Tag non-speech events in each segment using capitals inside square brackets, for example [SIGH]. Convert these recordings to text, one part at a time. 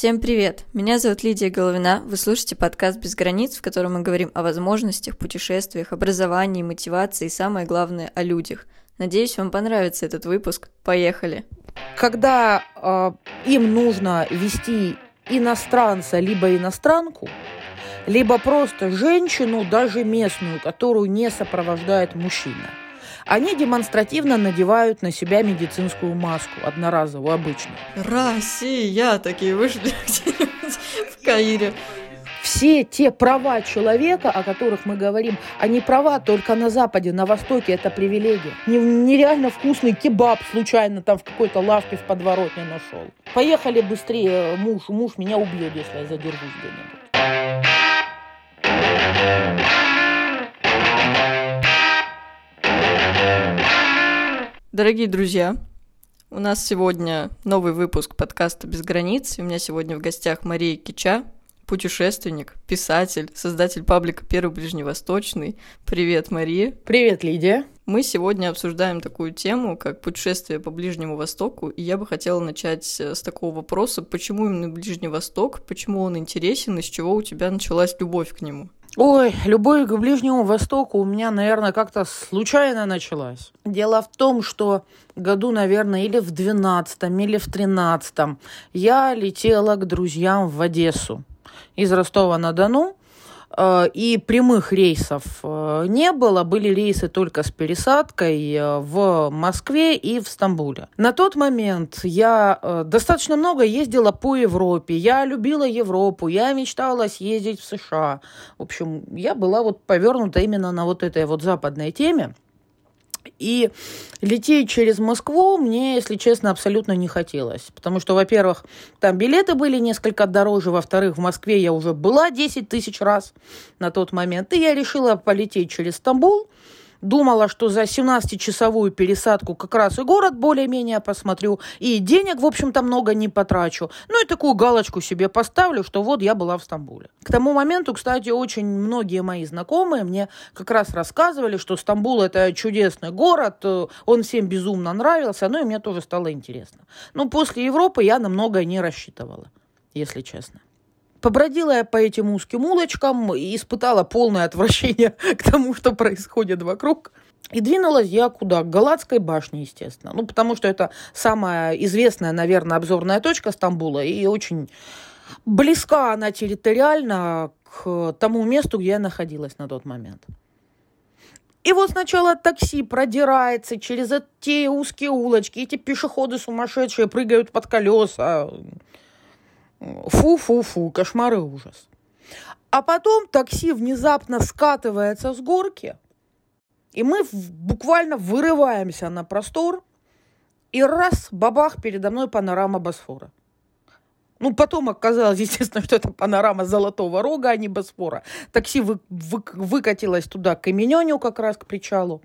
Всем привет! Меня зовут Лидия Головина. Вы слушаете подкаст «Без границ», в котором мы говорим о возможностях, путешествиях, образовании, мотивации и, самое главное, о людях. Надеюсь, вам понравится этот выпуск. Поехали! Когда э, им нужно вести иностранца либо иностранку, либо просто женщину, даже местную, которую не сопровождает мужчина – они демонстративно надевают на себя медицинскую маску, одноразовую, обычную. Россия! Такие вышли [LAUGHS] в Каире. Все те права человека, о которых мы говорим, они права только на Западе, на Востоке, это привилегия. Нереально вкусный кебаб случайно там в какой-то лавке в подворотне нашел. Поехали быстрее, муж, муж меня убьет, если я задержусь где-нибудь. Дорогие друзья, у нас сегодня новый выпуск подкаста «Без границ». И у меня сегодня в гостях Мария Кича, путешественник, писатель, создатель паблика «Первый Ближневосточный». Привет, Мария. Привет, Лидия. Мы сегодня обсуждаем такую тему, как путешествие по Ближнему Востоку, и я бы хотела начать с такого вопроса, почему именно Ближний Восток, почему он интересен, и с чего у тебя началась любовь к нему? Ой, любовь к Ближнему Востоку у меня, наверное, как-то случайно началась. Дело в том, что году, наверное, или в 12 или в 13 я летела к друзьям в Одессу из Ростова-на-Дону. Э, и прямых рейсов э, не было, были рейсы только с пересадкой э, в Москве и в Стамбуле. На тот момент я достаточно много ездила по Европе, я любила Европу, я мечтала съездить в США. В общем, я была вот повернута именно на вот этой вот западной теме. И лететь через Москву мне, если честно, абсолютно не хотелось. Потому что, во-первых, там билеты были несколько дороже, во-вторых, в Москве я уже была 10 тысяч раз на тот момент. И я решила полететь через Стамбул – Думала, что за 17-часовую пересадку как раз и город более-менее посмотрю, и денег, в общем-то, много не потрачу. Ну и такую галочку себе поставлю, что вот я была в Стамбуле. К тому моменту, кстати, очень многие мои знакомые мне как раз рассказывали, что Стамбул это чудесный город, он всем безумно нравился, ну и мне тоже стало интересно. Но после Европы я на многое не рассчитывала, если честно. Побродила я по этим узким улочкам и испытала полное отвращение [LAUGHS] к тому, что происходит вокруг. И двинулась я куда? К Галатской башне, естественно. Ну, потому что это самая известная, наверное, обзорная точка Стамбула. И очень близка она территориально к тому месту, где я находилась на тот момент. И вот сначала такси продирается через эти узкие улочки, эти пешеходы сумасшедшие прыгают под колеса. Фу-фу-фу, кошмар и ужас. А потом такси внезапно скатывается с горки, и мы буквально вырываемся на простор, и раз, бабах, передо мной панорама Босфора. Ну, потом оказалось, естественно, [LAUGHS] что это панорама Золотого Рога, а не Босфора. Такси вы, вы, выкатилось туда к Камененю как раз, к причалу.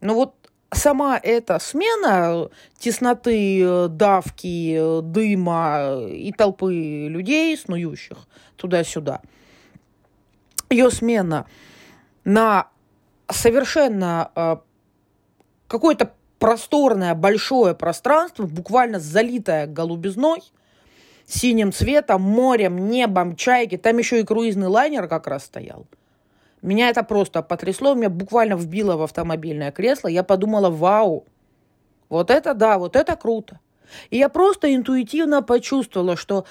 Ну вот сама эта смена тесноты, э, давки, э, дыма и толпы людей, снующих туда-сюда, ее смена на совершенно э, какое-то просторное большое пространство, буквально залитое голубизной, синим цветом, морем, небом, чайки. Там еще и круизный лайнер как раз стоял – меня это просто потрясло, меня буквально вбило в автомобильное кресло. Я подумала, вау, вот это да, вот это круто. И я просто интуитивно почувствовала, что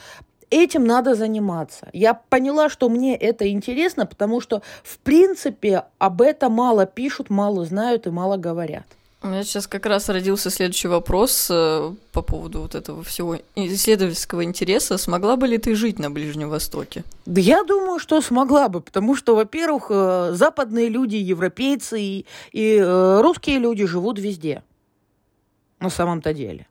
этим надо заниматься. Я поняла, что мне это интересно, потому что, в принципе, об этом мало пишут, мало знают и мало говорят. У меня сейчас как раз родился следующий вопрос э, по поводу вот этого всего исследовательского интереса. Смогла бы ли ты жить на Ближнем Востоке? Да я думаю, что смогла бы, потому что, во-первых, э, западные люди, европейцы и, и э, русские люди живут везде. На самом-то деле.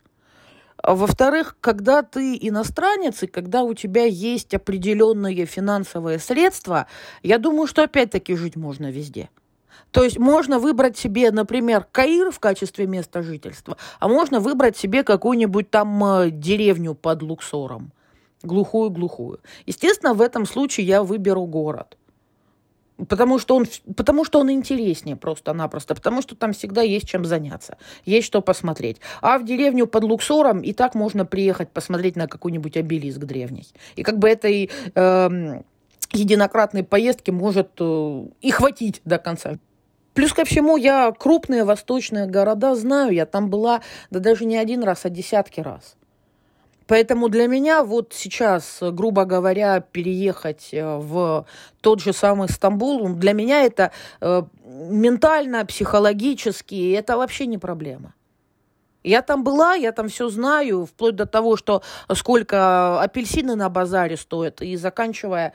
А во-вторых, когда ты иностранец, и когда у тебя есть определенные финансовые средства, я думаю, что опять-таки жить можно везде. То есть можно выбрать себе, например, Каир в качестве места жительства, а можно выбрать себе какую-нибудь там э, деревню под Луксором. Глухую-глухую. Естественно, в этом случае я выберу город. Потому что, он, потому что он интереснее просто-напросто, потому что там всегда есть чем заняться, есть что посмотреть. А в деревню под Луксором и так можно приехать посмотреть на какой-нибудь обелиск древний. И как бы этой э, единократной поездки может э, и хватить до конца. Плюс ко всему, я крупные восточные города знаю, я там была, да даже не один раз, а десятки раз. Поэтому для меня вот сейчас, грубо говоря, переехать э, в тот же самый Стамбул, для меня это э, ментально, психологически, это вообще не проблема. Я там была, я там все знаю, вплоть до того, что сколько апельсины на базаре стоят, и заканчивая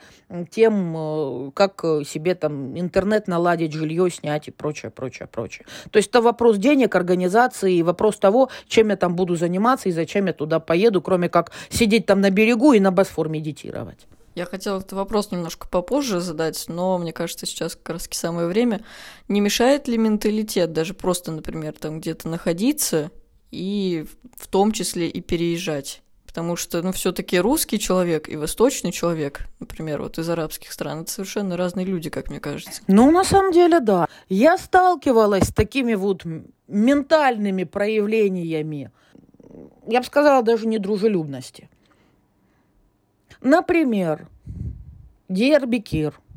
тем, э, как себе там интернет наладить, жилье снять и прочее, прочее, прочее. То есть это вопрос денег, организации, и вопрос того, чем я там буду заниматься и зачем я туда поеду, кроме как сидеть там на берегу и на Босфор медитировать. Я хотела этот вопрос немножко попозже задать, но мне кажется, сейчас как раз самое время. Не мешает ли менталитет даже просто, например, там где-то находиться и в том числе и переезжать. Потому что, ну, все-таки русский человек и восточный человек, например, вот из арабских стран, это совершенно разные люди, как мне кажется. Ну, на самом деле, да. Я сталкивалась с такими вот ментальными проявлениями, я бы сказала, даже недружелюбности. Например, Диарбекир –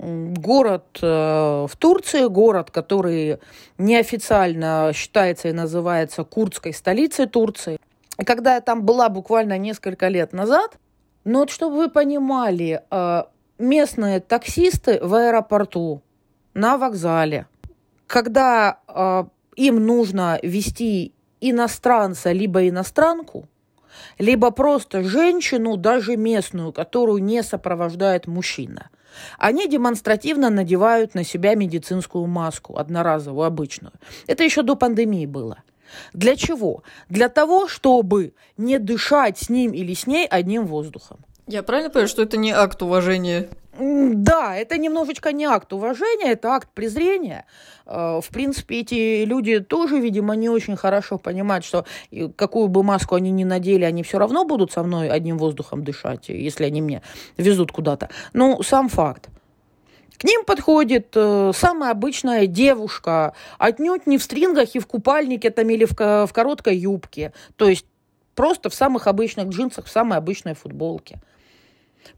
город э, в Турции, город, который неофициально считается и называется курдской столицей Турции. И когда я там была буквально несколько лет назад, ну вот чтобы вы понимали, э, местные таксисты в аэропорту, на вокзале, когда э, им нужно вести иностранца либо иностранку, либо просто женщину, даже местную, которую не сопровождает мужчина – они демонстративно надевают на себя медицинскую маску, одноразовую, обычную. Это еще до пандемии было. Для чего? Для того, чтобы не дышать с ним или с ней одним воздухом. Я правильно понимаю, что это не акт уважения да, это немножечко не акт уважения, это акт презрения. Э, в принципе, эти люди тоже, видимо, не очень хорошо понимают, что какую бы маску они ни надели, они все равно будут со мной одним воздухом дышать, если они мне везут куда-то. Ну, сам факт. К ним подходит э, самая обычная девушка, отнюдь не в стрингах и в купальнике там или в короткой юбке. То есть просто в самых обычных джинсах, в самой обычной футболке.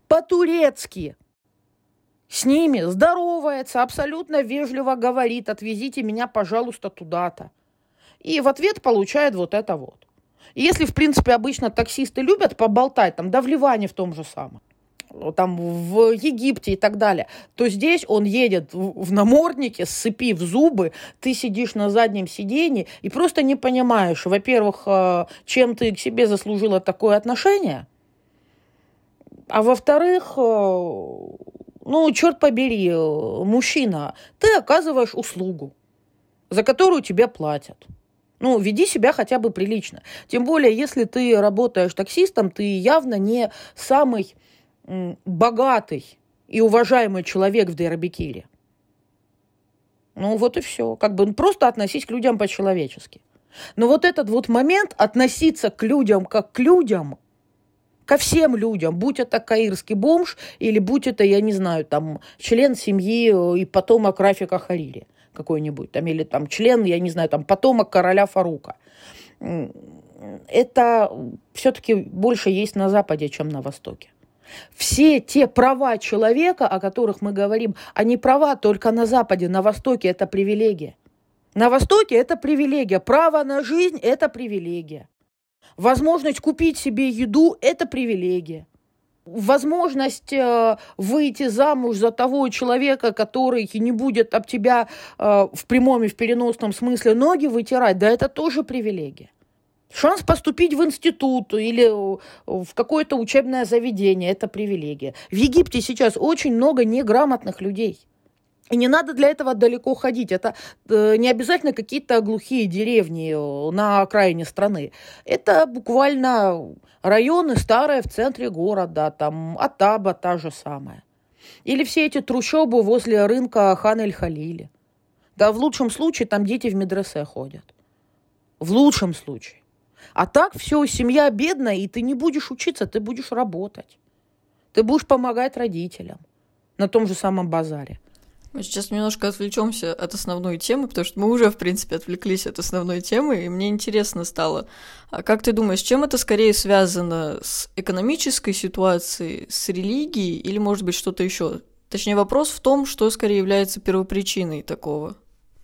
По-турецки с ними здоровается, абсолютно вежливо говорит, отвезите меня, пожалуйста, туда-то. И в ответ получает вот это вот. Если, в принципе, обычно таксисты любят поболтать, там, да в Ливане в том же самом, там в Египте и так далее, то здесь он едет в наморднике, сцепив зубы, ты сидишь на заднем сиденье и просто не понимаешь, во-первых, э, чем ты к себе заслужила такое отношение, а во-вторых, э, ну, черт побери, э, мужчина, ты оказываешь услугу, за которую тебе платят. Ну, веди себя хотя бы прилично. Тем более, если ты работаешь таксистом, ты явно не самый богатый и уважаемый человек в Дейрабекире. Ну, вот и все. Как бы просто относись к людям по-человечески. Но вот этот вот момент относиться к людям как к людям, ко всем людям, будь это каирский бомж или будь это, я не знаю, там, член семьи э, и потомок Рафика Харири какой-нибудь, там, или там член, я не знаю, там, потомок короля Фарука. Это все-таки больше есть на Западе, чем на Востоке. Все те права человека, о которых мы говорим, они права только на Западе, на Востоке это привилегия. На Востоке это привилегия. Право на жизнь – это привилегия. Возможность купить себе еду – это привилегия. Возможность э, выйти замуж за того человека, который не будет об тебя э, в прямом и в переносном смысле ноги вытирать, да это тоже привилегия. Шанс поступить в институт или в какое-то учебное заведение – это привилегия. В Египте сейчас очень много неграмотных людей – и не надо для этого далеко ходить. Это э, не обязательно какие-то глухие деревни э, на окраине страны. Это буквально районы старые в центре города, там Атаба та же самая. Или все эти трущобы возле рынка Хан-эль-Халили. Да в лучшем случае там дети в медресе ходят. В лучшем случае. А так все, семья бедная, и ты не будешь учиться, ты будешь работать. Ты будешь помогать родителям на том же самом базаре. Мы сейчас немножко отвлечемся от основной темы, потому что мы уже, в принципе, отвлеклись от основной темы, и мне интересно стало, а как ты думаешь, чем это скорее связано? С экономической ситуацией, с религией или, может быть, что-то еще? Точнее, вопрос в том, что скорее является первопричиной такого.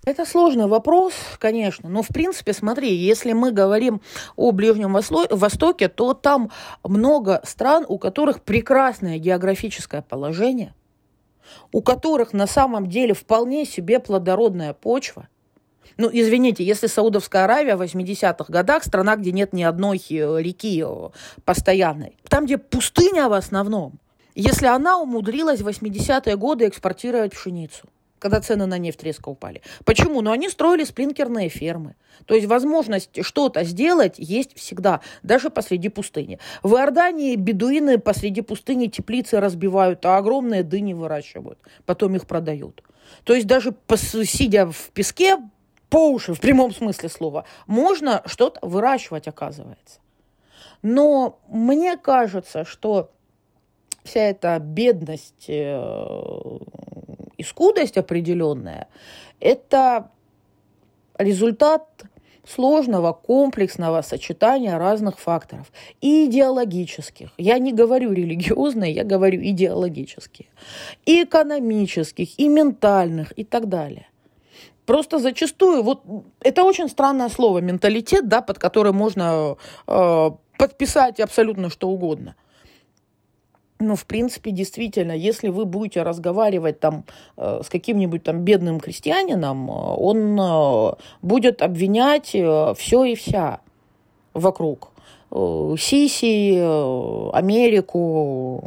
Это сложный вопрос, конечно, но в принципе, смотри, если мы говорим о Ближнем Востоке, то там много стран, у которых прекрасное географическое положение, у которых на самом деле вполне себе плодородная почва. Ну, извините, если Саудовская Аравия в 80-х годах, страна, где нет ни одной э, реки э, постоянной, там, где пустыня в основном, если она умудрилась в 80-е годы экспортировать пшеницу – когда цены на нефть резко упали. Почему? Ну, они строили сплинкерные фермы. То есть возможность что-то сделать есть всегда, даже посреди пустыни. В Иордании бедуины посреди пустыни теплицы разбивают, а огромные дыни выращивают. Потом их продают. То есть даже сидя в песке, по уши, в прямом смысле слова, можно что-то выращивать, оказывается. Но мне кажется, что вся эта бедность э, и скудость определенная, это результат сложного, комплексного сочетания разных факторов. И идеологических. Я не говорю религиозные, я говорю идеологические. И экономических, и ментальных, и так далее. Просто зачастую, вот это очень странное слово, менталитет, да, под которое можно э, подписать абсолютно что угодно – ну, в принципе, действительно, если вы будете разговаривать там э, с каким-нибудь там бедным крестьянином, э, он э, будет обвинять все и вся вокруг. Сиси, Америку,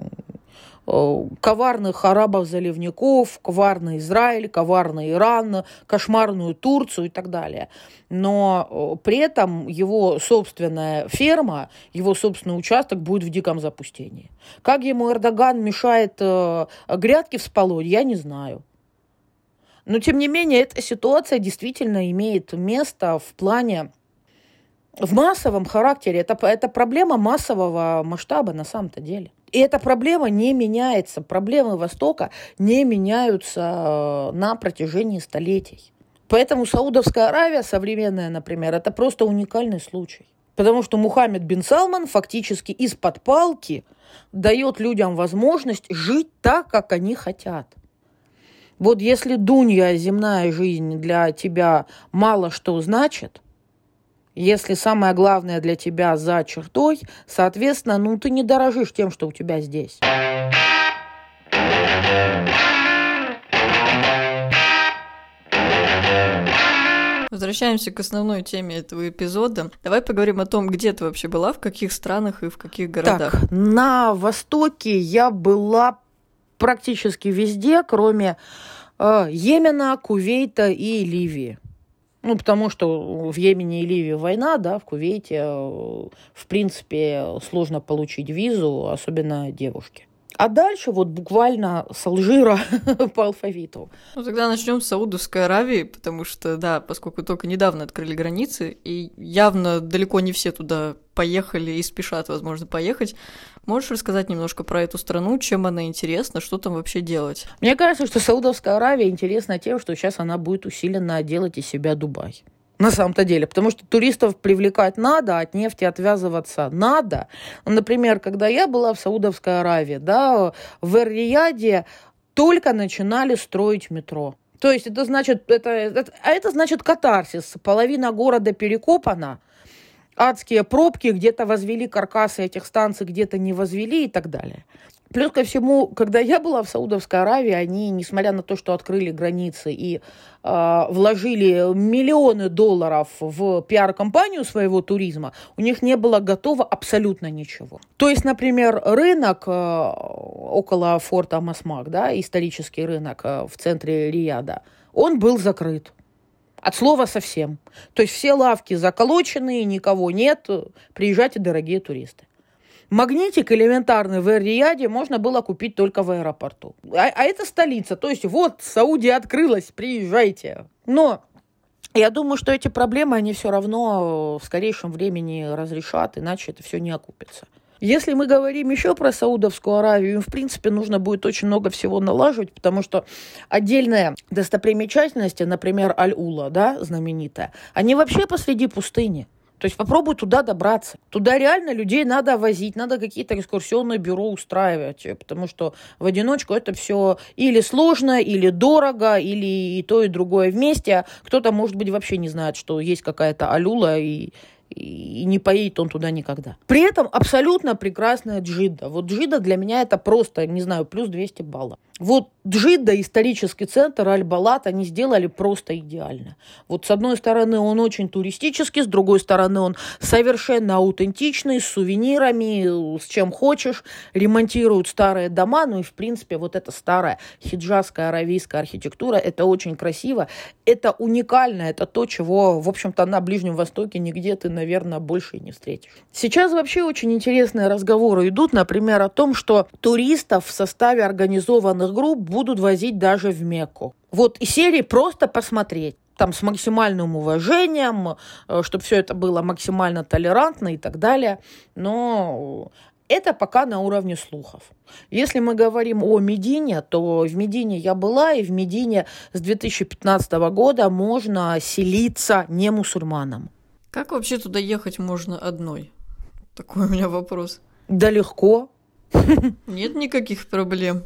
коварных арабов-заливников, коварный Израиль, коварный Иран, кошмарную Турцию и так далее. Но э, при этом его собственная ферма, его собственный участок будет в диком запустении. Как ему Эрдоган мешает э, грядки вспалоть, я не знаю. Но, тем не менее, эта ситуация действительно имеет место в плане в массовом характере. Это, это проблема массового масштаба на самом-то деле. И эта проблема не меняется. Проблемы Востока не меняются э, на протяжении столетий. Поэтому Саудовская Аравия современная, например, это просто уникальный случай. Потому что Мухаммед бин Салман фактически из-под палки дает людям возможность жить так, как они хотят. Вот если дунья, земная жизнь для тебя мало что значит – если самое главное для тебя за чертой, соответственно, ну ты не дорожишь тем, что у тебя здесь. Возвращаемся к основной теме этого эпизода. Давай поговорим о том, где ты вообще была, в каких странах и в каких городах. Так, на Востоке я была практически везде, кроме э, Йемена, Кувейта и Ливии. Ну, потому что в Йемене и Ливии война, да, в Кувейте, э, в принципе, сложно получить визу, особенно девушке. А дальше вот буквально с Алжира [LAUGHS] по алфавиту. Ну тогда начнем с Саудовской Аравии, потому что, да, поскольку только недавно открыли границы, и явно далеко не все туда поехали и спешат, возможно, поехать. Можешь рассказать немножко про эту страну, чем она интересна, что там вообще делать? Мне кажется, что Саудовская Аравия интересна тем, что сейчас она будет усиленно делать из себя Дубай на самом-то деле, потому что туристов привлекать надо, от нефти отвязываться надо. Например, когда я была в Саудовской Аравии, да, в Эр-Рияде только начинали строить метро. То есть это значит, это, это, а это значит катарсис. Половина города перекопана, адские пробки, где-то возвели каркасы этих станций, где-то не возвели и так далее. Плюс ко всему, когда я была в Саудовской Аравии, они, несмотря на то, что открыли границы и э, вложили миллионы долларов в пиар-компанию своего туризма, у них не было готово абсолютно ничего. То есть, например, рынок э, около форта Масмак, да, исторический рынок э, в центре Рияда, он был закрыт. От слова совсем. То есть все лавки заколочены, никого нет. Приезжайте, дорогие туристы. Магнитик элементарный в Эр-Рияде можно было купить только в аэропорту. А, а это столица. То есть вот Саудия открылась, приезжайте. Но я думаю, что эти проблемы, они все равно в скорейшем времени разрешат, иначе это все не окупится. Если мы говорим еще про Саудовскую Аравию, им, в принципе, нужно будет очень много всего налаживать, потому что отдельные достопримечательности, например, Аль-Ула, да, знаменитая, они вообще посреди пустыни. То есть попробуй туда добраться. Туда реально людей надо возить, надо какие-то экскурсионные бюро устраивать, потому что в одиночку это все или сложно, или дорого, или и то, и другое вместе. Кто-то, может быть, вообще не знает, что есть какая-то алюла, и и не поедет он туда никогда. При этом абсолютно прекрасная Джида. Вот Джида для меня это просто, не знаю, плюс 200 баллов. Вот Джида, исторический центр, Аль-Балат, они сделали просто идеально. Вот с одной стороны он очень туристический, с другой стороны он совершенно аутентичный, с сувенирами, с чем хочешь, ремонтируют старые дома, ну и в принципе вот эта старая хиджазская аравийская архитектура, это очень красиво, это уникально, это то, чего, в общем-то, на Ближнем Востоке нигде ты, наверное, больше и не встретишь. Сейчас вообще очень интересные разговоры идут, например, о том, что туристов в составе организованных групп будут возить даже в Мекку. Вот и серии просто посмотреть там с максимальным уважением, э, чтобы все это было максимально толерантно и так далее. Но это пока на уровне слухов. Если мы говорим о Медине, то в Медине я была, и в Медине с 2015 года можно селиться не мусульманам. Как вообще туда ехать можно одной? Такой у меня вопрос. Да легко. Нет никаких проблем.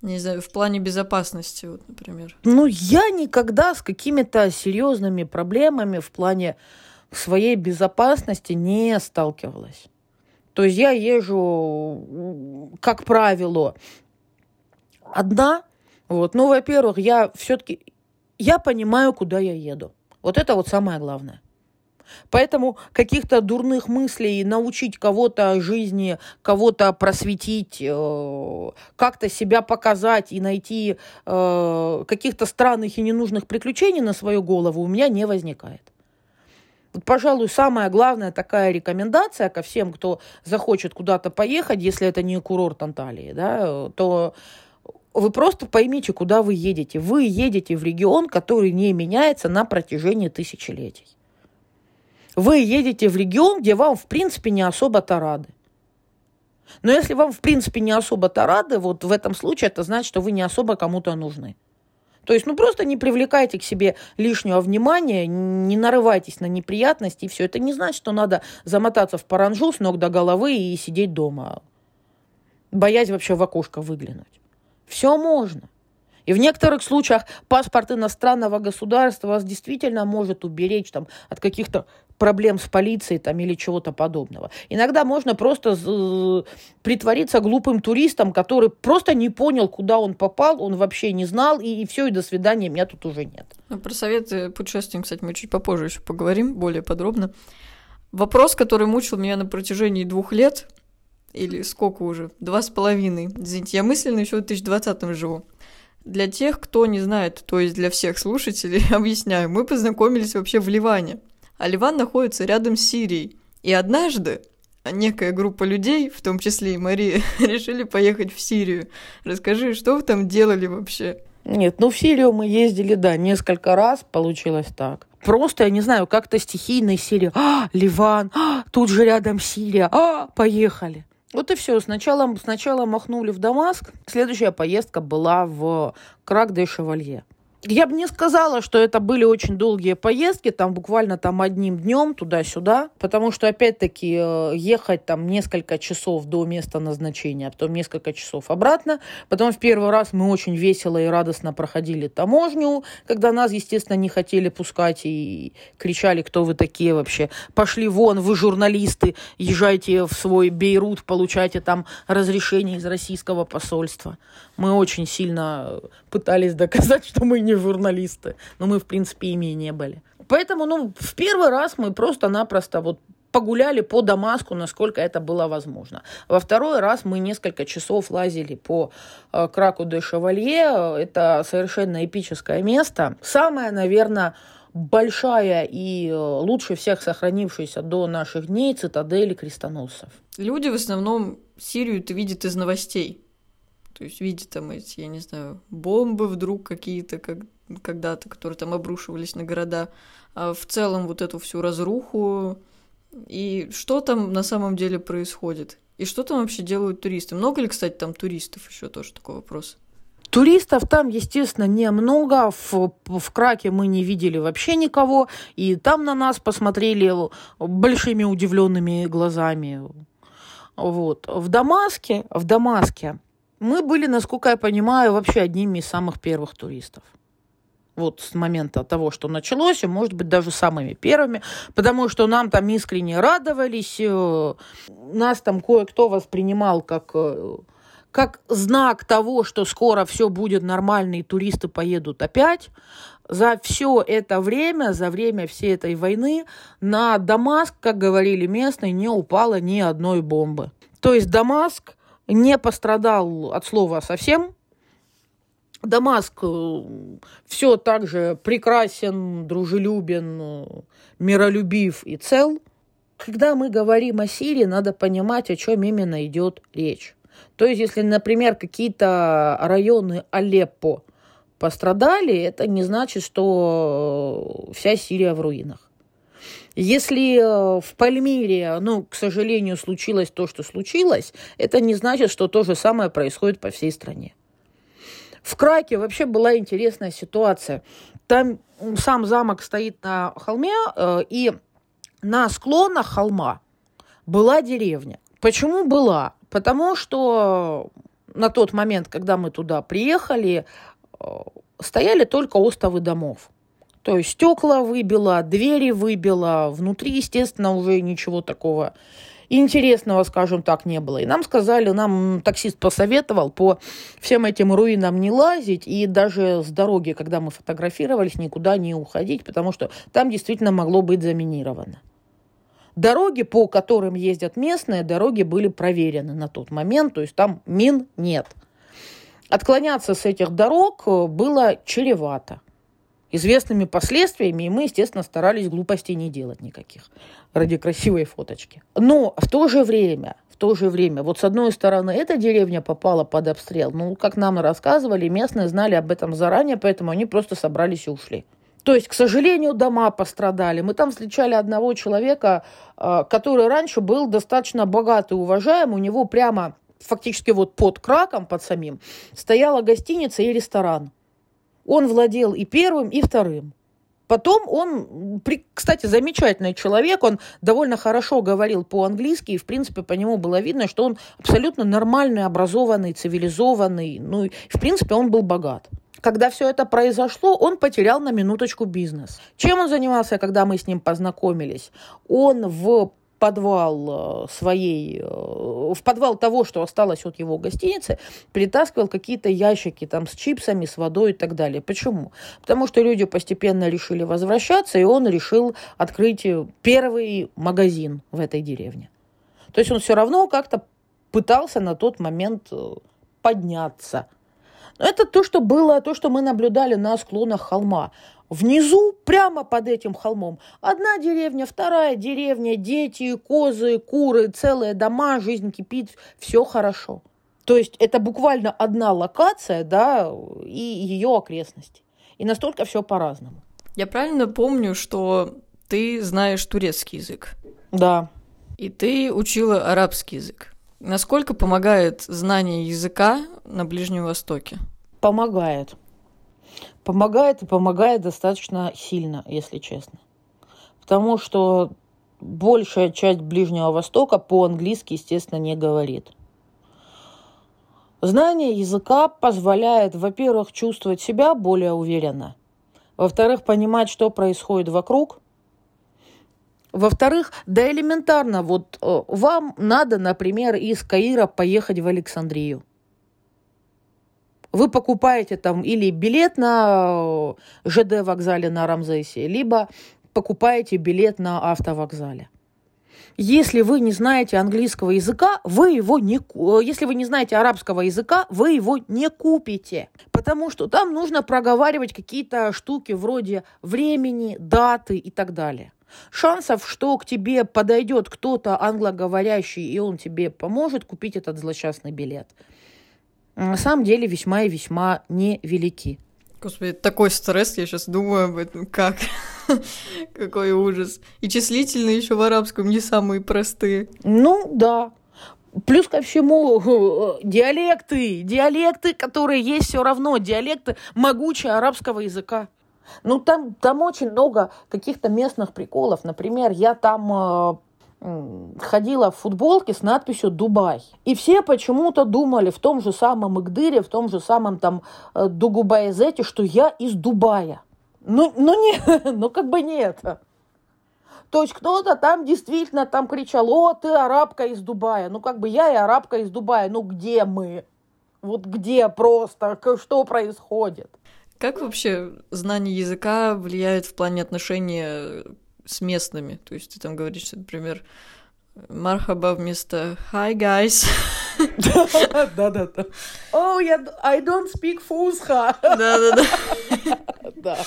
Не знаю, в плане безопасности, вот, например. Ну, я никогда с какими-то серьезными проблемами в плане своей безопасности не сталкивалась. То есть я езжу, как правило, одна. Вот. Ну, во-первых, я все-таки я понимаю, куда я еду. Вот это вот самое главное. Поэтому каких-то дурных мыслей научить кого-то жизни, кого-то просветить, э, как-то себя показать и найти э, каких-то странных и ненужных приключений на свою голову у меня не возникает. Вот, пожалуй, самая главная такая рекомендация ко всем, кто захочет куда-то поехать, если это не курорт Анталии, да, то вы просто поймите, куда вы едете. Вы едете в регион, который не меняется на протяжении тысячелетий вы едете в регион, где вам, в принципе, не особо-то рады. Но если вам, в принципе, не особо-то рады, вот в этом случае это значит, что вы не особо кому-то нужны. То есть, ну, просто не привлекайте к себе лишнего внимания, не нарывайтесь на неприятности, и все. Это не значит, что надо замотаться в паранжу с ног до головы и сидеть дома, боясь вообще в окошко выглянуть. Все можно. И в некоторых случаях паспорт иностранного государства вас действительно может уберечь там, от каких-то проблем с полицией там, или чего-то подобного. Иногда можно просто притвориться глупым туристом, который просто не понял, куда он попал, он вообще не знал, и, и все, и до свидания, меня тут уже нет. Ну, про советы путешествиям, кстати, мы чуть попозже еще поговорим более подробно. Вопрос, который мучил меня на протяжении двух лет, или сколько уже, два с половиной. Извините, я мысленно еще в 2020 живу. Для тех, кто не знает, то есть для всех слушателей, [LAUGHS] объясняю, мы познакомились вообще в Ливане – а Ливан находится рядом с Сирией. И однажды некая группа людей, в том числе и Мария, [LAUGHS] решили поехать в Сирию. Расскажи, что вы там делали вообще? Нет, ну в Сирию мы ездили, да, несколько раз, получилось так. Просто, я не знаю, как-то стихийно из Сирии. А, Ливан, а, тут же рядом Сирия, а, поехали. Вот и все. Сначала, сначала махнули в Дамаск. Следующая поездка была в Крак-де-Шевалье. Я бы не сказала, что это были очень долгие поездки, там буквально там одним днем туда-сюда, потому что, опять-таки, э, ехать там несколько часов до места назначения, а потом несколько часов обратно. Потом в первый раз мы очень весело и радостно проходили таможню, когда нас, естественно, не хотели пускать и кричали, кто вы такие вообще. Пошли вон, вы журналисты, езжайте в свой Бейрут, получайте там разрешение из российского посольства. Мы очень сильно пытались доказать, что мы не журналисты. Но мы, в принципе, ими и не были. Поэтому, ну, в первый раз мы просто-напросто вот погуляли по Дамаску, насколько это было возможно. Во второй раз мы несколько часов лазили по э, Краку де Шевалье. Это совершенно эпическое место. Самое, наверное, большая и э, лучше всех сохранившаяся до наших дней цитадель крестоносцев. Люди в основном Сирию-то видят из новостей. То есть видят там эти, я не знаю, бомбы вдруг какие-то как, когда-то, которые там обрушивались на города. А в целом вот эту всю разруху. И что там на самом деле происходит? И что там вообще делают туристы? Много ли, кстати, там туристов? Еще тоже такой вопрос. Туристов там, естественно, немного. В, в Краке мы не видели вообще никого. И там на нас посмотрели большими удивленными глазами. Вот. В Дамаске, в Дамаске мы были, насколько я понимаю, вообще одними из самых первых туристов. Вот с момента того, что началось, и, может быть, даже самыми первыми, потому что нам там искренне радовались, э, нас там кое-кто воспринимал как э, как знак того, что скоро все будет нормально и туристы поедут опять. За все это время, за время всей этой войны на Дамаск, как говорили местные, не упало ни одной бомбы. То есть Дамаск не пострадал от слова совсем. Дамаск э, все так же прекрасен, дружелюбен, э, миролюбив и цел. Когда мы говорим о Сирии, надо понимать, о чем именно идет речь. То есть, если, например, какие-то районы Алеппо пострадали, это не значит, что вся Сирия в руинах. Если э, в Пальмире, ну, к сожалению, случилось то, что случилось, это не значит, что то же самое происходит по всей стране. В Краке вообще была интересная ситуация. Там сам замок стоит на холме, э, и на склонах холма была деревня. Почему была? Потому что на тот момент, когда мы туда приехали, э, стояли только остовы домов. То есть стекла выбило, двери выбило, внутри, естественно, уже ничего такого интересного, скажем так, не было. И нам сказали, нам таксист посоветовал по всем этим руинам не лазить, и даже с дороги, когда мы фотографировались, никуда не уходить, потому что там действительно могло быть заминировано. Дороги, по которым ездят местные, дороги были проверены на тот момент, то есть там мин нет. Отклоняться с этих дорог было чревато известными последствиями, и мы, естественно, старались глупостей не делать никаких ради красивой фоточки. Но в то же время, в то же время, вот с одной стороны, эта деревня попала под обстрел, ну, как нам рассказывали, местные знали об этом заранее, поэтому они просто собрались и ушли. То есть, к сожалению, дома пострадали. Мы там встречали одного человека, а, который раньше был достаточно богат и уважаем. У него прямо фактически вот под краком, под самим, стояла гостиница и ресторан. Он владел и первым, и вторым. Потом он, кстати, замечательный человек, он довольно хорошо говорил по-английски, и, в принципе, по нему было видно, что он абсолютно нормальный, образованный, цивилизованный, ну, и, в принципе, он был богат когда все это произошло, он потерял на минуточку бизнес. Чем он занимался, когда мы с ним познакомились? Он в подвал э, своей, э, в подвал того, что осталось от его гостиницы, притаскивал какие-то ящики там с чипсами, с водой и так далее. Почему? Потому что люди постепенно решили возвращаться, и он решил открыть первый магазин в этой деревне. То есть он все равно как-то пытался на тот момент э, подняться – это то, что было, то, что мы наблюдали на склонах холма. Внизу, прямо под этим холмом, одна деревня, вторая деревня, дети, козы, куры, целые дома, жизнь кипит, все хорошо. То есть это буквально одна локация, да, и ее окрестности. И настолько все по-разному. Я правильно помню, что ты знаешь турецкий язык? Да. И ты учила арабский язык. Насколько помогает знание языка на Ближнем Востоке? Помогает. Помогает и помогает достаточно сильно, если честно. Потому что большая часть Ближнего Востока по-английски, естественно, не говорит. Знание языка позволяет, во-первых, чувствовать себя более уверенно, во-вторых, понимать, что происходит вокруг, во-вторых, да элементарно, вот э, вам надо, например, из Каира поехать в Александрию. Вы покупаете там или билет на э, ЖД вокзале на Рамзесе, либо покупаете билет на автовокзале. Если вы не знаете английского языка, вы его не, э, если вы не знаете арабского языка, вы его не купите. Потому что там нужно проговаривать какие-то штуки вроде времени, даты и так далее. Шансов, что к тебе подойдет кто-то англоговорящий, и он тебе поможет купить этот злосчастный билет, на самом деле весьма и весьма невелики. Господи, такой стресс, я сейчас думаю об этом, как? [LAUGHS] Какой ужас. И числительные еще в арабском не самые простые. Ну, да. Плюс ко всему э, диалекты, диалекты, которые есть все равно, диалекты могучие арабского языка. Ну, там, там очень много каких-то местных приколов. Например, я там э, ходила в футболке с надписью «Дубай». И все почему-то думали в том же самом Игдыре, в том же самом там э, Дугубаезете, что я из Дубая. Ну, ну, не, [LAUGHS] ну как бы не это. То есть кто-то там действительно там кричал, о, ты арабка из Дубая. Ну, как бы я и арабка из Дубая. Ну, где мы? Вот где просто? Что происходит? Как вообще знание языка влияет в плане отношения с местными? То есть ты там говоришь, например, Мархаба вместо Hi guys. [LAUGHS] Да-да-да. Oh, я I don't speak фусха. Да-да-да. [LAUGHS] Да.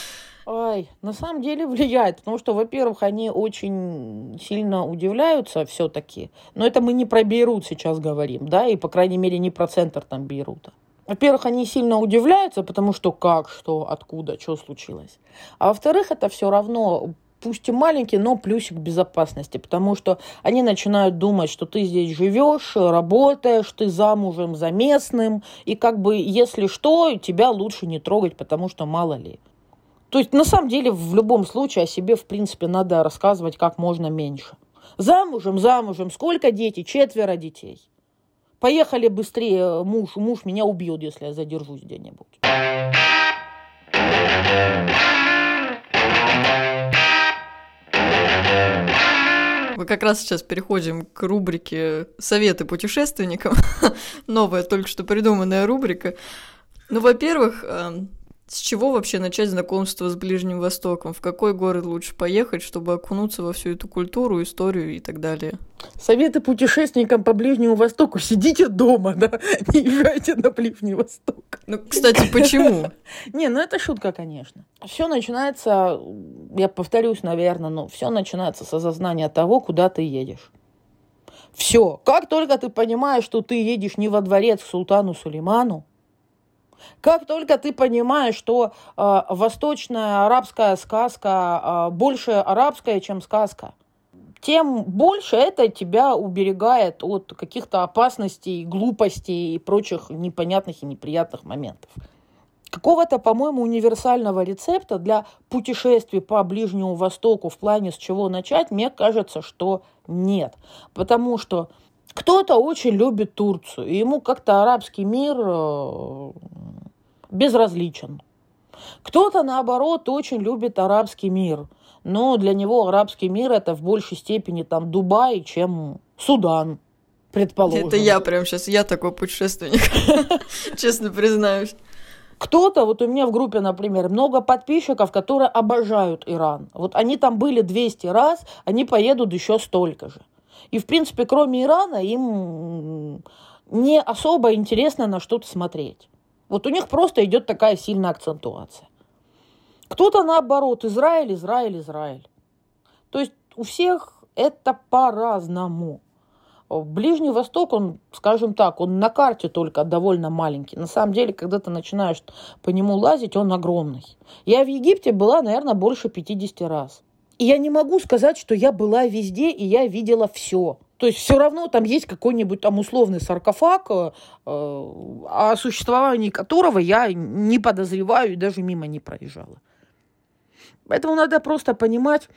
Ой, на самом деле влияет, потому что, во-первых, они очень сильно удивляются все-таки. Но это мы не про Бейрут сейчас говорим, да, и, по крайней мере, не про центр там Бейрута. Во-первых, они сильно удивляются, потому что как, что, откуда, что случилось. А во-вторых, это все равно пусть и маленький, но плюсик безопасности, потому что они начинают думать, что ты здесь живешь, работаешь, ты замужем за местным, и как бы, если что, тебя лучше не трогать, потому что мало ли. То есть, на самом деле, в любом случае о себе, в принципе, надо рассказывать как можно меньше. Замужем, замужем, сколько детей? Четверо детей. Поехали быстрее, муж, муж меня убьет, если я задержусь где-нибудь. Мы как раз сейчас переходим к рубрике «Советы путешественникам». [LAUGHS] Новая, только что придуманная рубрика. Ну, во-первых, эм, с чего вообще начать знакомство с Ближним Востоком? В какой город лучше поехать, чтобы окунуться во всю эту культуру, историю и так далее? Советы путешественникам по Ближнему Востоку. Сидите дома, да, [LAUGHS] не езжайте на Ближний Восток. Ну, кстати, почему? [LAUGHS] Не, ну это шутка, конечно. Все начинается, я повторюсь, наверное, но все начинается с осознания того, куда ты едешь. Все. Как только ты понимаешь, что ты едешь не во дворец к султану Сулейману, как только ты понимаешь, что э, восточная арабская сказка э, больше арабская, чем сказка, тем больше это тебя уберегает от каких-то опасностей, глупостей и прочих непонятных и неприятных моментов. Какого-то, по-моему, универсального рецепта для путешествий по Ближнему Востоку в плане с чего начать, мне кажется, что нет. Потому что кто-то очень любит Турцию, и ему как-то арабский мир э, безразличен. Кто-то, наоборот, очень любит арабский мир, но для него арабский мир это в большей степени там Дубай, чем Судан, предположим. Это я прям сейчас, я такой путешественник, [LAUGHS] честно признаюсь. Кто-то, вот у меня в группе, например, много подписчиков, которые обожают Иран. Вот они там были 200 раз, они поедут еще столько же. И, в принципе, кроме Ирана, им не особо интересно на что-то смотреть. Вот у них просто идет такая сильная акцентуация. Кто-то наоборот, Израиль, Израиль, Израиль. То есть у всех это по-разному. Ближний Восток, он, скажем так, он на карте только довольно маленький. На самом деле, когда ты начинаешь по нему лазить, он огромный. Я в Египте была, наверное, больше 50 раз. И я не могу сказать, что я была везде, и я видела все. То есть все равно там есть какой-нибудь там условный саркофаг, э, о существовании которого я не подозреваю и даже мимо не проезжала. Поэтому надо просто понимать,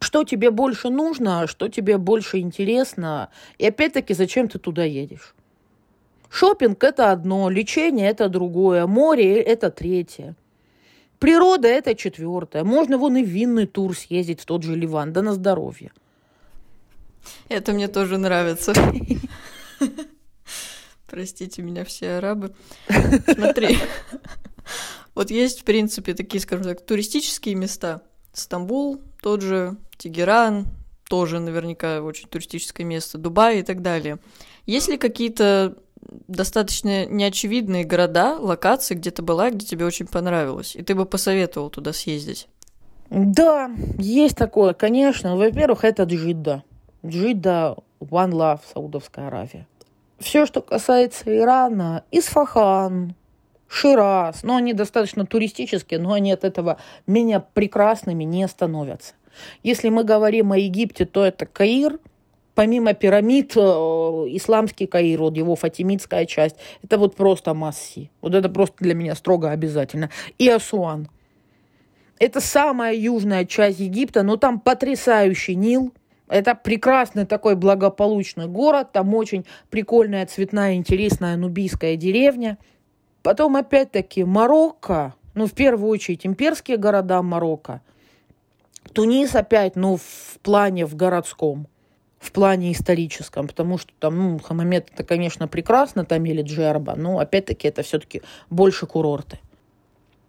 что тебе больше нужно, что тебе больше интересно, и опять-таки, зачем ты туда едешь. Шопинг это одно, лечение это другое, море это третье. Природа это четвертое. Можно вон и винный тур съездить в тот же Ливан, да на здоровье. Это мне тоже нравится. Простите меня все арабы. Смотри, вот есть, в принципе, такие, скажем так, туристические места. Стамбул, тот же, Тегеран, тоже наверняка очень туристическое место, Дубай и так далее. Есть ли какие-то достаточно неочевидные города, локации, где ты была, где тебе очень понравилось, и ты бы посоветовал туда съездить? Да, есть такое, конечно. Во-первых, это Джидда. Джидда, One Love, Саудовская Аравия. Все, что касается Ирана, Исфахан, Шираз, но они достаточно туристические, но они от этого менее прекрасными не становятся. Если мы говорим о Египте, то это Каир, помимо пирамид, э, исламский Каир, вот его фатимидская часть, это вот просто масси. Вот это просто для меня строго обязательно. И Асуан. Это самая южная часть Египта, но там потрясающий Нил. Это прекрасный такой благополучный город, там очень прикольная, цветная, интересная нубийская деревня. Потом опять-таки Марокко, ну в первую очередь имперские города Марокко. Тунис опять, ну в плане в городском в плане историческом, потому что там, ну, Хамамет это, конечно, прекрасно, там или Джерба, но опять-таки это все-таки больше курорты.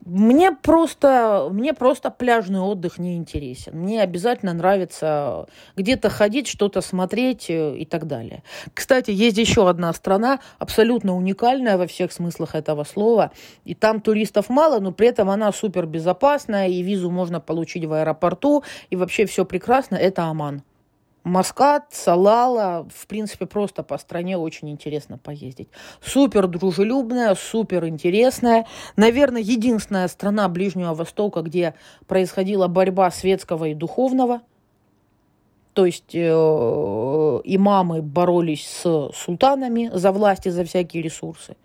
Мне просто, мне просто пляжный отдых не интересен. Мне обязательно нравится где-то ходить, что-то смотреть э, и так далее. Кстати, есть еще одна страна, абсолютно уникальная во всех смыслах этого слова. И там туристов мало, но при этом она супер безопасная, и визу можно получить в аэропорту, и вообще все прекрасно. Это Оман. Маскат, Салала, в принципе, просто по стране очень интересно поездить. Супер дружелюбная, супер интересная. Наверное, единственная страна Ближнего Востока, где происходила борьба светского и духовного. То есть э, имамы боролись с султанами за власть и за всякие ресурсы.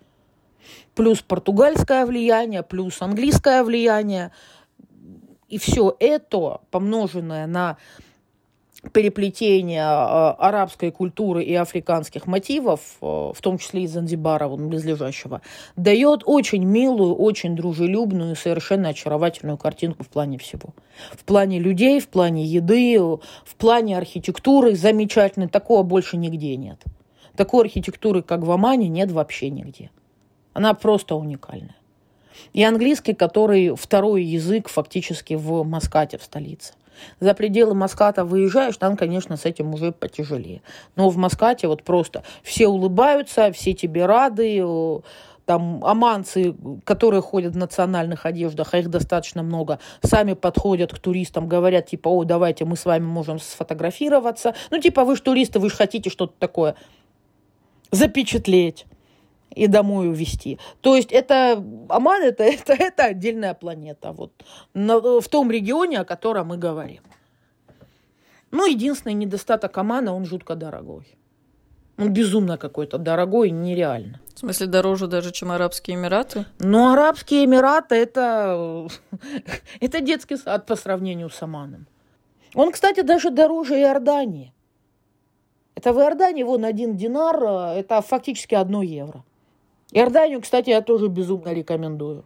Плюс португальское влияние, плюс английское влияние. И все это, помноженное на переплетение а, арабской культуры и африканских мотивов, а, в том числе из Занзибара, вон, близлежащего, дает очень милую, очень дружелюбную, совершенно очаровательную картинку в плане всего. В плане людей, в плане еды, в плане архитектуры замечательной. Такого больше нигде нет. Такой архитектуры, как в Омане, нет вообще нигде. Она просто уникальная. И английский, который второй язык фактически в Маскате, в столице. За пределы Маската выезжаешь, там, конечно, с этим уже потяжелее. Но в Маскате вот просто все улыбаются, все тебе рады, там аманцы, которые ходят в национальных одеждах, а их достаточно много, сами подходят к туристам, говорят, типа, о, давайте мы с вами можем сфотографироваться. Ну, типа, вы же туристы, вы же хотите что-то такое запечатлеть и домой увезти. То есть это Оман это, [LAUGHS] это, это отдельная планета вот, на, в том регионе, о котором мы говорим. Ну, единственный недостаток Омана, он жутко дорогой. Он безумно какой-то дорогой, нереально. В смысле, дороже даже, чем Арабские Эмираты? Ну, Арабские Эмираты это, [LAUGHS] это детский сад по сравнению с Оманом. Он, кстати, даже дороже Иордании. Это в Иордании вон один динар, э, это фактически одно евро. Иорданию, кстати, я тоже безумно рекомендую.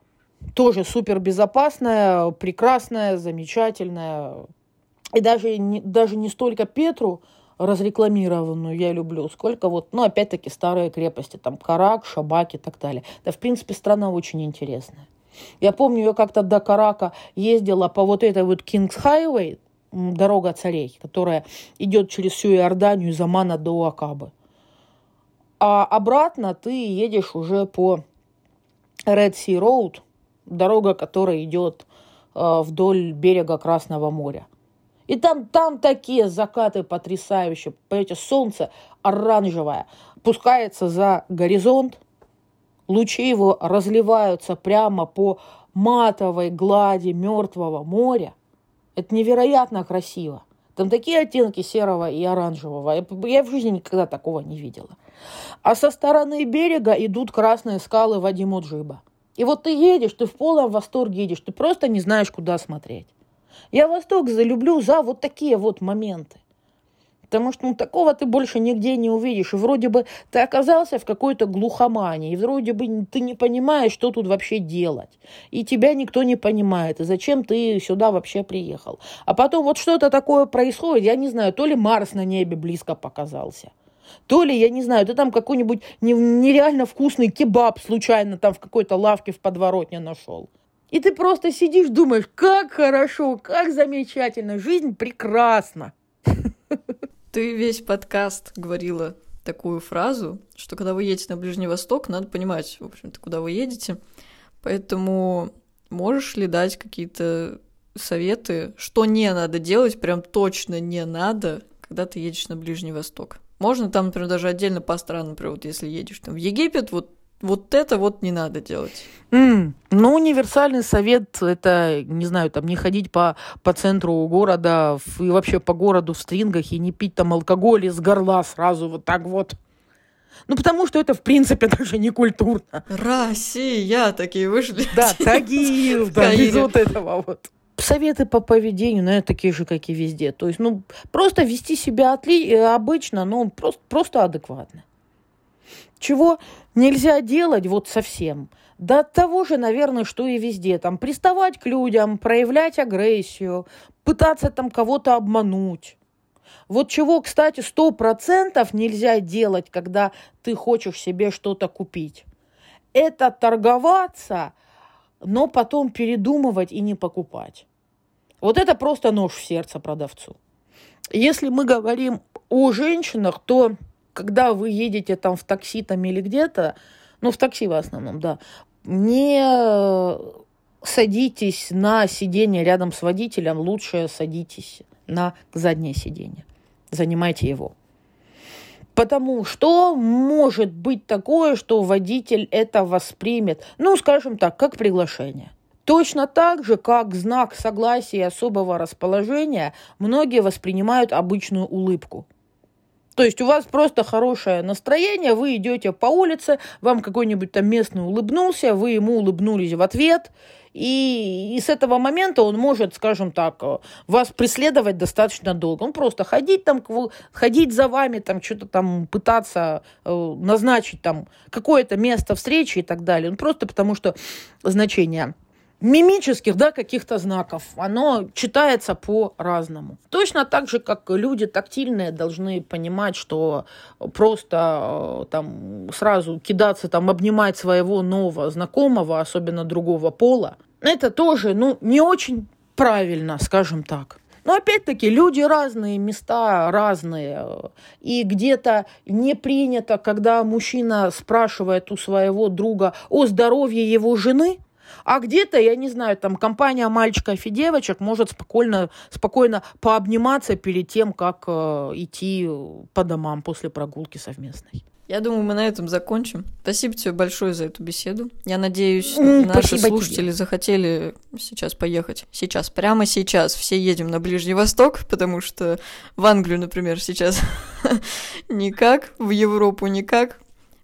Тоже супер безопасная, прекрасная, замечательная. И даже не, даже не столько Петру разрекламированную я люблю, сколько вот, ну, опять-таки, старые крепости, там, Карак, Шабак и так далее. Да, в принципе, страна очень интересная. Я помню, я как-то до Карака ездила по вот этой вот Кингс Хайвей, дорога царей, которая идет через всю Иорданию из Амана до Акабы. А обратно ты едешь уже по Red Sea Road, дорога, которая идет э, вдоль берега Красного моря. И там, там такие закаты потрясающие. Понимаете, солнце оранжевое пускается за горизонт, лучи его разливаются прямо по матовой глади мертвого моря. Это невероятно красиво. Там такие оттенки серого и оранжевого. Я в жизни никогда такого не видела. А со стороны берега идут красные скалы Вадимуджиба. И вот ты едешь, ты в полном восторге едешь, ты просто не знаешь, куда смотреть. Я Восток залюблю за вот такие вот моменты. Потому что ну, такого ты больше нигде не увидишь. И вроде бы ты оказался в какой-то глухомании, и вроде бы ты не понимаешь, что тут вообще делать. И тебя никто не понимает, и зачем ты сюда вообще приехал. А потом вот что-то такое происходит, я не знаю, то ли Марс на небе близко показался, то ли, я не знаю, ты там какой-нибудь нереально вкусный кебаб случайно там в какой-то лавке в подворотне нашел. И ты просто сидишь, думаешь, как хорошо, как замечательно, жизнь прекрасна. [LAUGHS] Ты весь подкаст говорила такую фразу, что когда вы едете на Ближний Восток, надо понимать, в общем-то, куда вы едете. Поэтому можешь ли дать какие-то советы, что не надо делать, прям точно не надо, когда ты едешь на Ближний Восток? Можно там, например, даже отдельно по странам, например, вот если едешь там в Египет, вот вот это вот не надо делать. Mm. Ну, универсальный совет – это, не знаю, там, не ходить по, по центру города и вообще по городу в стрингах и не пить там алкоголь из горла сразу вот так вот. Ну, потому что это, в принципе, [LAUGHS] даже не культурно. Россия такие вышли. Да, Тагил, [LAUGHS] да, из вот этого вот. Советы по поведению, наверное, такие же, как и везде. То есть, ну, просто вести себя отли... обычно, ну, просто, просто адекватно. Чего нельзя делать вот совсем? Да того же, наверное, что и везде. Там приставать к людям, проявлять агрессию, пытаться там кого-то обмануть. Вот чего, кстати, сто процентов нельзя делать, когда ты хочешь себе что-то купить. Это торговаться, но потом передумывать и не покупать. Вот это просто нож в сердце продавцу. Если мы говорим о женщинах, то когда вы едете там в такси там или где-то, ну, в такси в основном, да, не садитесь на сиденье рядом с водителем, лучше садитесь на заднее сиденье. Занимайте его. Потому что может быть такое, что водитель это воспримет, ну, скажем так, как приглашение. Точно так же, как знак согласия и особого расположения, многие воспринимают обычную улыбку. То есть у вас просто хорошее настроение, вы идете по улице, вам какой-нибудь там местный улыбнулся, вы ему улыбнулись в ответ, и, и с этого момента он может, скажем так, вас преследовать достаточно долго. Он просто ходить там, ходить за вами, там что-то там пытаться э, назначить там какое-то место встречи и так далее. Ну, просто потому что значение мимических, да, каких-то знаков, оно читается по-разному. Точно так же, как люди тактильные должны понимать, что просто э, там сразу кидаться, там обнимать своего нового знакомого, особенно другого пола, это тоже, ну, не очень правильно, скажем так. Но опять-таки люди разные, места разные. И где-то не принято, когда мужчина спрашивает у своего друга о здоровье его жены, а где-то, я не знаю, там компания мальчиков и девочек может спокойно, спокойно пообниматься перед тем, как э, идти по домам после прогулки совместной. Я думаю, мы на этом закончим. Спасибо тебе большое за эту беседу. Я надеюсь, mm, наши слушатели тебе. захотели сейчас поехать. Сейчас, прямо сейчас все едем на Ближний Восток, потому что в Англию, например, сейчас [LAUGHS] никак, в Европу никак.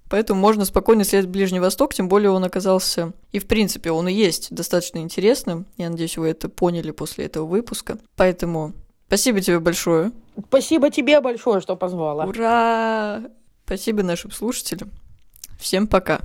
Поэтому можно спокойно следовать Ближний Восток, тем более он оказался, и в принципе он и есть достаточно интересным. Я надеюсь, вы это поняли после этого выпуска. Поэтому спасибо тебе большое. Спасибо тебе большое, что позвала. Ура! Спасибо нашим слушателям. Всем пока.